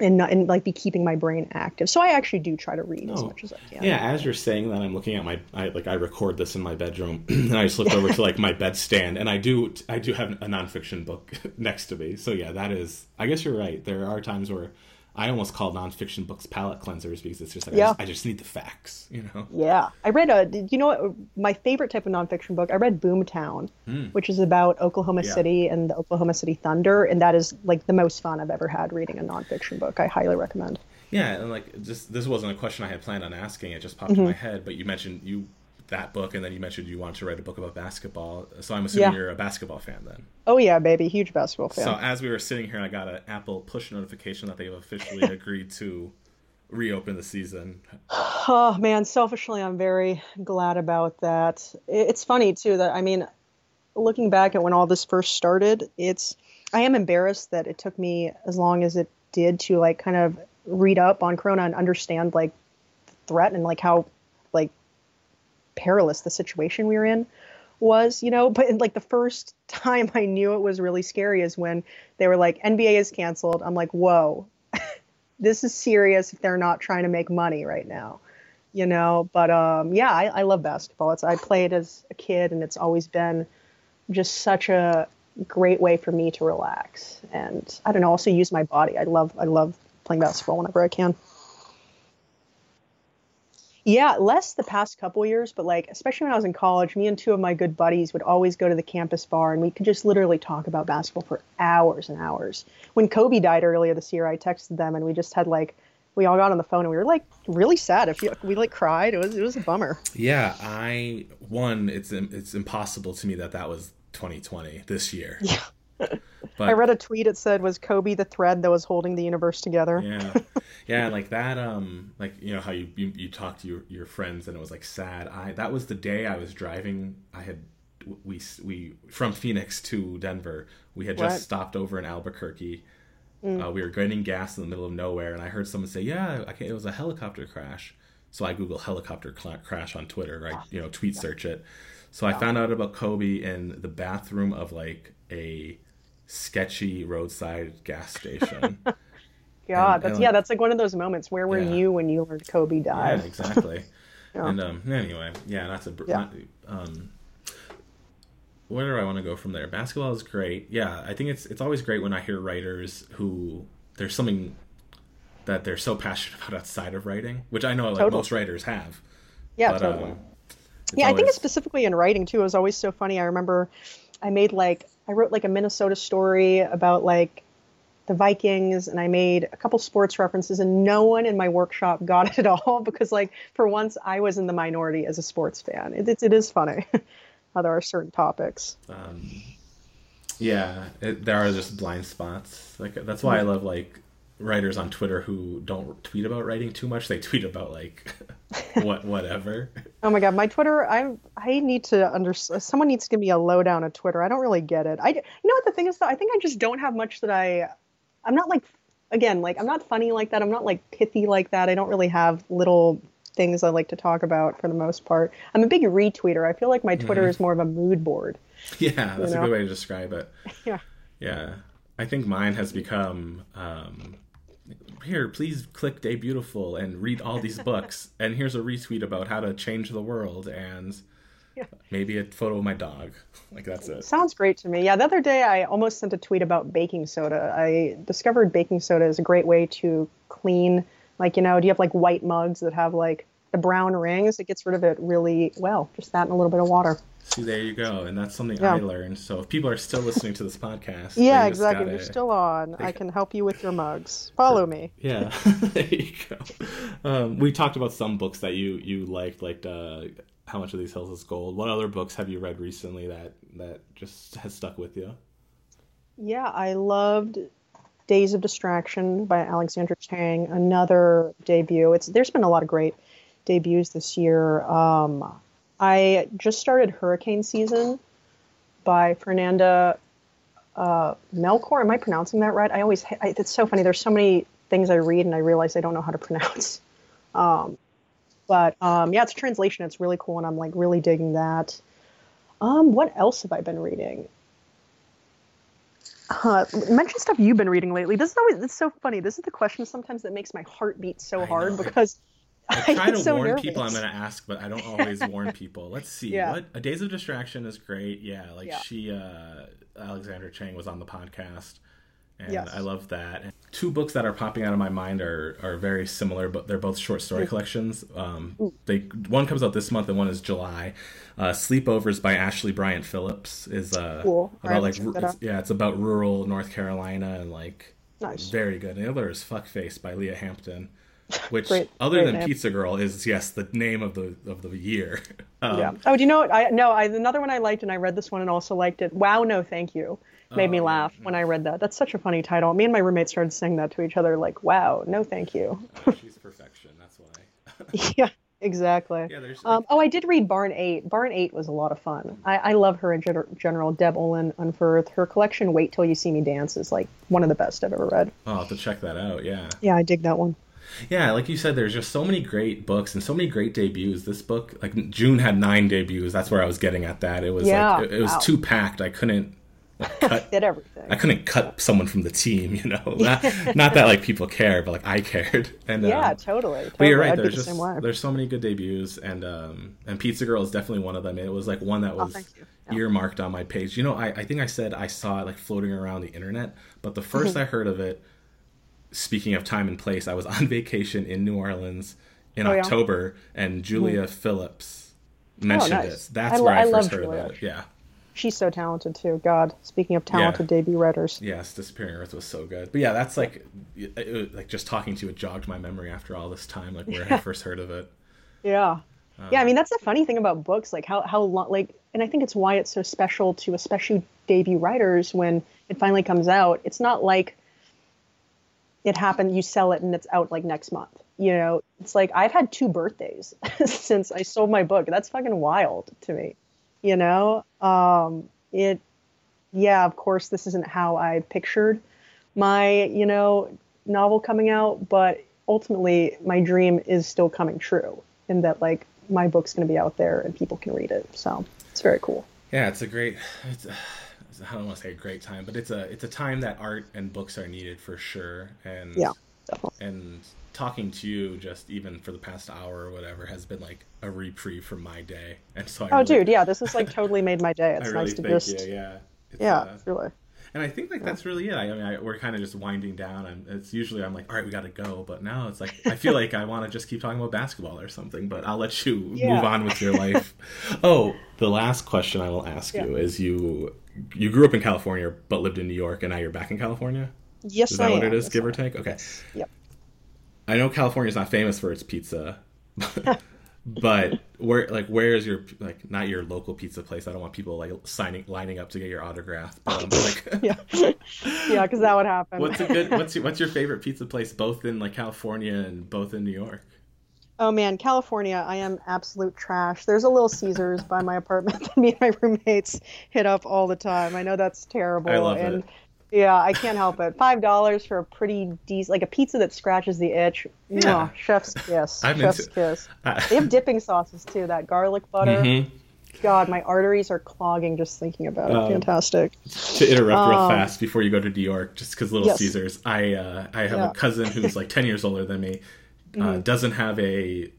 and not, and like be keeping my brain active. So I actually do try to read as Oh. much as I can. Yeah, as you're saying that, I'm looking at my I, like I record this in my bedroom, (clears throat) and I just looked over to like my bedstand, and I do I do have a nonfiction book (laughs) next to me. So yeah, that is. I guess you're right. There are times where I almost call nonfiction books palate cleansers because it's just like I, just, I just need the facts, you know. Yeah, I read uh, a. You know what? My favorite type of nonfiction book. I read Boomtown, hmm. which is about Oklahoma. Yeah. City and the Oklahoma City Thunder, and that is like the most fun I've ever had reading a nonfiction book. I highly recommend. Yeah, and like just this wasn't a question I had planned on asking. It just popped in mm-hmm. my head. But you mentioned you that book, and then you mentioned you wanted to write a book about basketball. So I'm assuming Yeah. you're a basketball fan then. Oh yeah, baby, huge basketball fan. So as we were sitting here, I got an Apple push notification that they've officially (laughs) agreed to reopen the season. Oh man, selfishly, I'm very glad about that. It's funny too that I mean, looking back at when all this first started, it's I am embarrassed that it took me as long as it did to like kind of read up on Corona and understand like the threat and like how like perilous the situation we were in was, you know. But like the first (laughs) time I knew it was really scary is when they were like NBA is canceled. I'm like, whoa, (laughs) this is serious if they're not trying to make money right now you know but um yeah I, I love basketball it's i played as a kid and it's always been just such a great way for me to relax and i don't know also use my body i love i love playing basketball whenever i can yeah less the past couple years but like especially when i was in college me and two of my good buddies would always go to the campus bar and we could just literally talk about basketball for hours and hours when kobe died earlier this year i texted them and we just had like we all got on the phone and we were like really sad if you, we like cried it was it was a bummer Yeah, I one. It's it's impossible to me that that was 2020 this year. Yeah. (laughs) But I read a tweet. It said, "Was Kobe the thread that was holding the universe together?" yeah. (laughs) Yeah like that um like you know how you you, you talk to your, your friends and it was like sad. I that was the day i was driving. I had we we from phoenix to denver we had just Right. stopped over in albuquerque. Uh, we were getting gas in the middle of nowhere and i heard someone say yeah I it was a helicopter crash. So i google helicopter cla crash on twitter right? You know tweet search it. So i found out about kobe in the bathroom of like a sketchy roadside gas station (laughs) God, And- that's and, yeah, that's like one of those moments. Where were Yeah. you when you learned Kobe died? (laughs) Yeah, exactly. Yeah. And um, anyway, yeah, that's a Yeah. Not, um, where do I want to go from there? Basketball is great. Yeah, I think it's it's always great when I hear writers who there's something that they're so passionate (laughs) about outside of writing, which I know like Totally. most writers have. Yeah, but, totally. um, yeah, I think it's specifically in writing too. It was always so funny. I remember I made like I wrote like a Minnesota story about like the Vikings and I made a couple sports references, and no one in my workshop (laughs) got it at all because, like, for once, I was in the minority as a sports fan. It, it, it is funny (laughs) how there are certain topics. Um, yeah, it, there are just blind spots. Like that's why I love like writers on Twitter who don't tweet about writing too much. They tweet about like (laughs) what whatever. Oh my god, my Twitter! I I need to under someone needs to give me a lowdown of Twitter. I don't really get it. I you know what the thing is though. I think I just don't have much that I. I'm not like again like I'm not funny like that. I'm not like pithy like that. I don't really have little things I like to talk about for the most part. I'm a big retweeter. I feel like my Twitter mm-hmm. is more of a mood board. Yeah, that's you know? a good way to describe it. (laughs) Yeah. Yeah. I think mine has become um, here, please click Day Beautiful and read all these books. (laughs) and here's a retweet about how to change the world and yeah. maybe a photo of my dog. (laughs) Like that's it. Sounds great to me. Yeah, the other day I almost sent a tweet about baking soda. I discovered baking soda is a great way to clean like, you know, do you have like white mugs that have like the brown rings? It gets rid of it really well. Just that and a little bit of water. See, there you go, and that's something yeah. I learned. So if people are still listening to this podcast, yeah, exactly, gotta, you're still on. I can help you with your mugs. Follow me. (laughs) Yeah, (laughs) there you go. Um, we talked about some books that you you liked, like uh, How Much of These Hills Is Gold. What other books have you read recently that that just has stuck with you? Yeah, I loved Days of Distraction by Alexandra Chang. Another debut. It's there's been a lot of great debuts this year. Um, I just started Hurricane Season by Fernanda uh, Melchor. Am I pronouncing that right? I always, I, it's so funny. There's so many things I read and I realize I don't know how to pronounce. (laughs) Um, but um, yeah, it's a translation. It's really cool, and I'm like really digging that. Um, what else have I been reading? Uh, mention stuff you've been reading lately. This is always it's so funny. This is the question sometimes that makes my heart beat so hard because I try to so warn nervous. people I'm going to ask, but I don't always warn people. Let's (laughs) see. Yeah. What a Days of Distraction is great. Yeah, like yeah. she, uh, Alexandra Chang was on the podcast, and yes. I love that. And two books that are popping out of my mind are are very similar, but they're both short story collections. Um, they one comes out this month, and one is July. Uh, Sleepovers by Ashleigh Bryant Phillips is uh, cool. about like it's, yeah, it's about rural North Carolina and like nice. very good. And the other is Fuckface by Leah Hampton (laughs) which great, other great than name. Pizza Girl is yes the name of the of the year. (laughs) Um, yeah. Oh, do you know what? I no. I another one I liked, and I read this one and also liked it. Wow, no, thank you. Made me oh, laugh when I read that. That's such a funny title. Me and my roommate started saying that to each other, like, "Wow, no, thank you." She's (laughs) perfection. That's why. yeah. Exactly. Yeah, there's, um, oh, I did read Barn Eight. Barn Eight was a lot of fun. I, I love her in general. Deb Olin Unferth. Her collection, Wait Till You See Me Dance, is like one of the best I've ever read. Oh, I'll have to check that out. Yeah. Yeah, I dig that one. Yeah, like you said, there's just so many great books and so many great debuts. This book, like June had nine debuts. That's where I was getting at. That it was yeah, like it, it was wow. too packed. I couldn't like, (laughs) cut Fit everything. I couldn't cut someone from the team. You know, (laughs) not, not, that like people care, but like I cared. (laughs) And yeah, um, totally, totally. But you're right. I'd there's just the there's so many good debuts, and um and Pizza Girl is definitely one of them. It was like one that oh, was. Oh, yeah. earmarked on my page. You know, I, I think I said I saw it like floating around the internet, but the 1st mm-hmm. I heard of it, speaking of time and place, I was on (laughs) vacation in New Orleans in oh, October, yeah? and Julia mm. Phillips mentioned oh, nice. it. That's I, where I, I first heard Julia. about it. Yeah. She's so talented too. God, speaking of talented yeah. debut writers. Yes, Disappearing Earth was so good. But yeah, that's like, like just talking to you, it jogged my memory after all this time, like where yeah. I (laughs) first heard of it. Yeah. Um, yeah, I mean that's the funny thing about books, like how how long, like, and I think it's why it's so special to especially debut writers when it finally comes out. It's not like it happened you sell it and it's out like next month. You know it's like i've had two birthdays (laughs) since i sold my book. That's fucking wild to me you know? Um it yeah of course this isn't how i pictured my you know novel coming out but ultimately my dream is still coming true in that like my book's going to be out there and people can read it. So it's very cool. Yeah it's a great it's I don't want to say a great time, but it's a it's a time that art and books are needed for sure. And yeah, definitely. and talking to you just even for the past hour or whatever has been like a reprieve from my day. And so I oh, really, dude, yeah, this has like totally made my day. (laughs) It's really nice to just you, yeah, it's, yeah, uh, really. And I think like yeah. that's really it. I, mean, I, we're kind of just winding down. and it's usually I'm like, all right, we got to go. But now it's like I feel like I want to just keep talking about basketball or something. But I'll let you yeah. move on with your life. (laughs) oh, the last question I will ask yeah. you is: you you grew up in California but lived in New York, and now you're back in California. Yes, Is that I what am. it is, Yes, give I or am. take? Okay. Yes. Yep. I know California is not famous for its pizza, (laughs) (laughs) but where like where is your like not your local pizza place? I don't want people like signing lining up to get your autograph. But, um, (laughs) like, Yeah. yeah, because that would happen. what's a good what's your, what's your favorite pizza place both in like California and both in New York? Oh man, California, I am absolute trash. There's a little Caesars by my apartment (laughs) that me and my roommates hit up all the time. I know that's terrible. I love and it. yeah, I can't help it. Five dollars for a pretty decent like a pizza that scratches the itch. Yeah. Mwah, chef's kiss. I'm chef's into- kiss. I- They have dipping sauces too, that garlic butter. Mhm. God, my arteries are clogging just thinking about it. Um, Fantastic. To interrupt real Um, fast before you go to New York, just because Little Yes. Caesars, I uh, I have Yeah. Mm-hmm. a cousin who's like (laughs) ten years older than me, uh, doesn't have a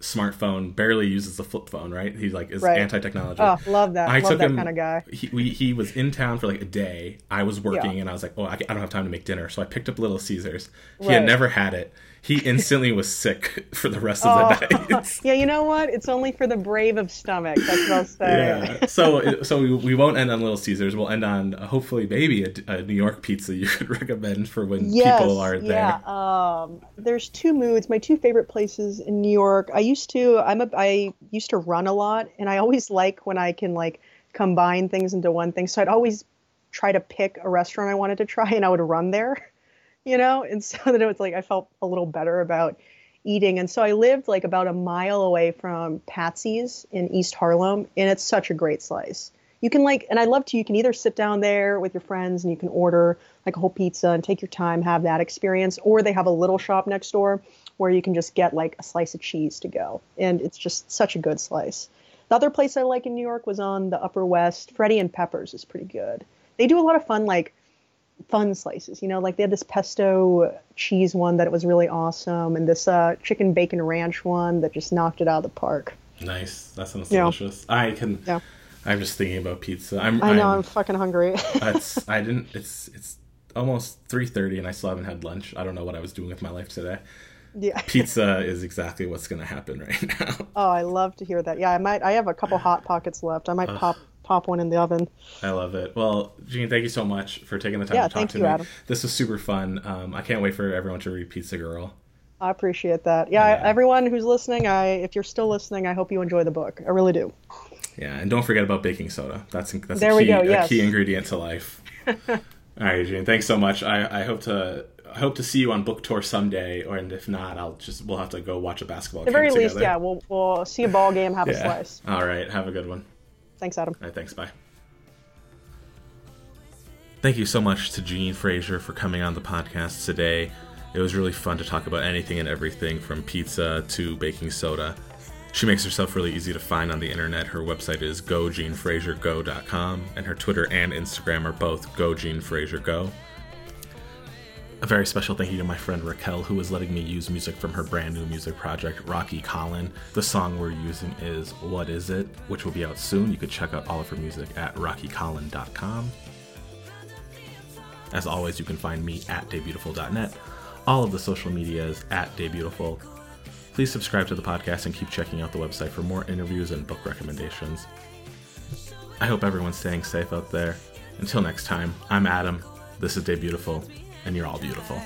smartphone, barely uses the flip phone. Right? He like is Right. anti-technology. Oh, love that. I love took that him. kind of guy. He, we, he was in town for like a day. I was working, Yeah. and I was like, "Oh, I, I don't have time to make dinner," so I picked up Little Caesars. He Right. had never had it. He instantly was sick (laughs) for the rest of Oh, the night. (laughs) yeah, you know what? It's only for the brave of stomach. That's what I'll (laughs) say. yeah. So so we, we won't end on Little Caesars. We'll end on uh, hopefully maybe a, a New York pizza you could recommend for when Yes, people are there. yeah. Um, there's two moods. My two favorite places in New York. I used to. I'm a. I used to run a lot, and I always like when I can like combine things into one thing. So I'd always try to pick a restaurant I wanted to try, and I would run there. You know, and (laughs) so that it was like I felt a little better about eating. And so I lived like about a mile away from Patsy's in East Harlem, and it's such a great slice. You can like, and I love to. You can either sit down there with your friends and you can order like a whole pizza and take your time, have that experience, or they have a little shop next door where you can just get like a slice of cheese to go, and it's just such a good slice. The other place I like in New York was on the Upper West. Freddie and Peppers is pretty good. They do a lot of fun like fun slices. You know, like they had this pesto cheese one that was really awesome, and this uh, chicken bacon ranch one that just knocked it out of the park. Nice. That sounds Yeah. delicious. I can. Yeah. I'm just thinking about pizza. I'm. I know I'm, I'm fucking hungry. (laughs) it's I didn't it's it's almost 3:30 and I still haven't had lunch. I don't know what I was doing with my life today. yeah. (laughs) Pizza is exactly what's going to happen right (laughs) now. Oh, I love to hear that. Yeah, I might. I have a couple hot pockets left. I might pop pop one in the oven. I love it. Well, Jean, thank you so much for taking the time Yeah, to talk thank to you, me. Adam. This was super fun. Um, I can't wait for everyone to read Pizza Girl. I appreciate that. Yeah, Yeah. everyone who's listening, I if you're still listening, I hope you enjoy the book. I really do. Yeah, and don't forget about baking soda. That's that's There a we key go, a key ingredient to life. (laughs) All right, Jean. Thanks so much. I, I hope to I hope to see you on book tour someday, or and if not, I'll just we'll have to go watch a basketball game. At the very least, yeah, we'll we'll see a ball game, have a slice. All right. Have a good one. Thanks, Adam. All right, thanks. Bye. Thank you so much to Jean Frazier for coming on the podcast today. It was really fun to talk about anything and everything from pizza to baking soda. She makes herself really easy to find on the internet. Her website is gojeanfraziergo.com, and her Twitter and Instagram are both gojeanfrasergo. A very special thank you to my friend Raquel, who is letting me use music from her brand new music project, Rocky Collin. The song we're using is What Is It, which will be out soon. You could check out all of her music at rockycollin.com. As always, you can find me at daybeautiful.net. All of the social media is at daybeautiful. Please subscribe to the podcast and keep checking out the website for more interviews and book recommendations. I hope everyone's staying safe out there. Until next time, I'm Adam. This is Day Beautiful, and you're all beautiful.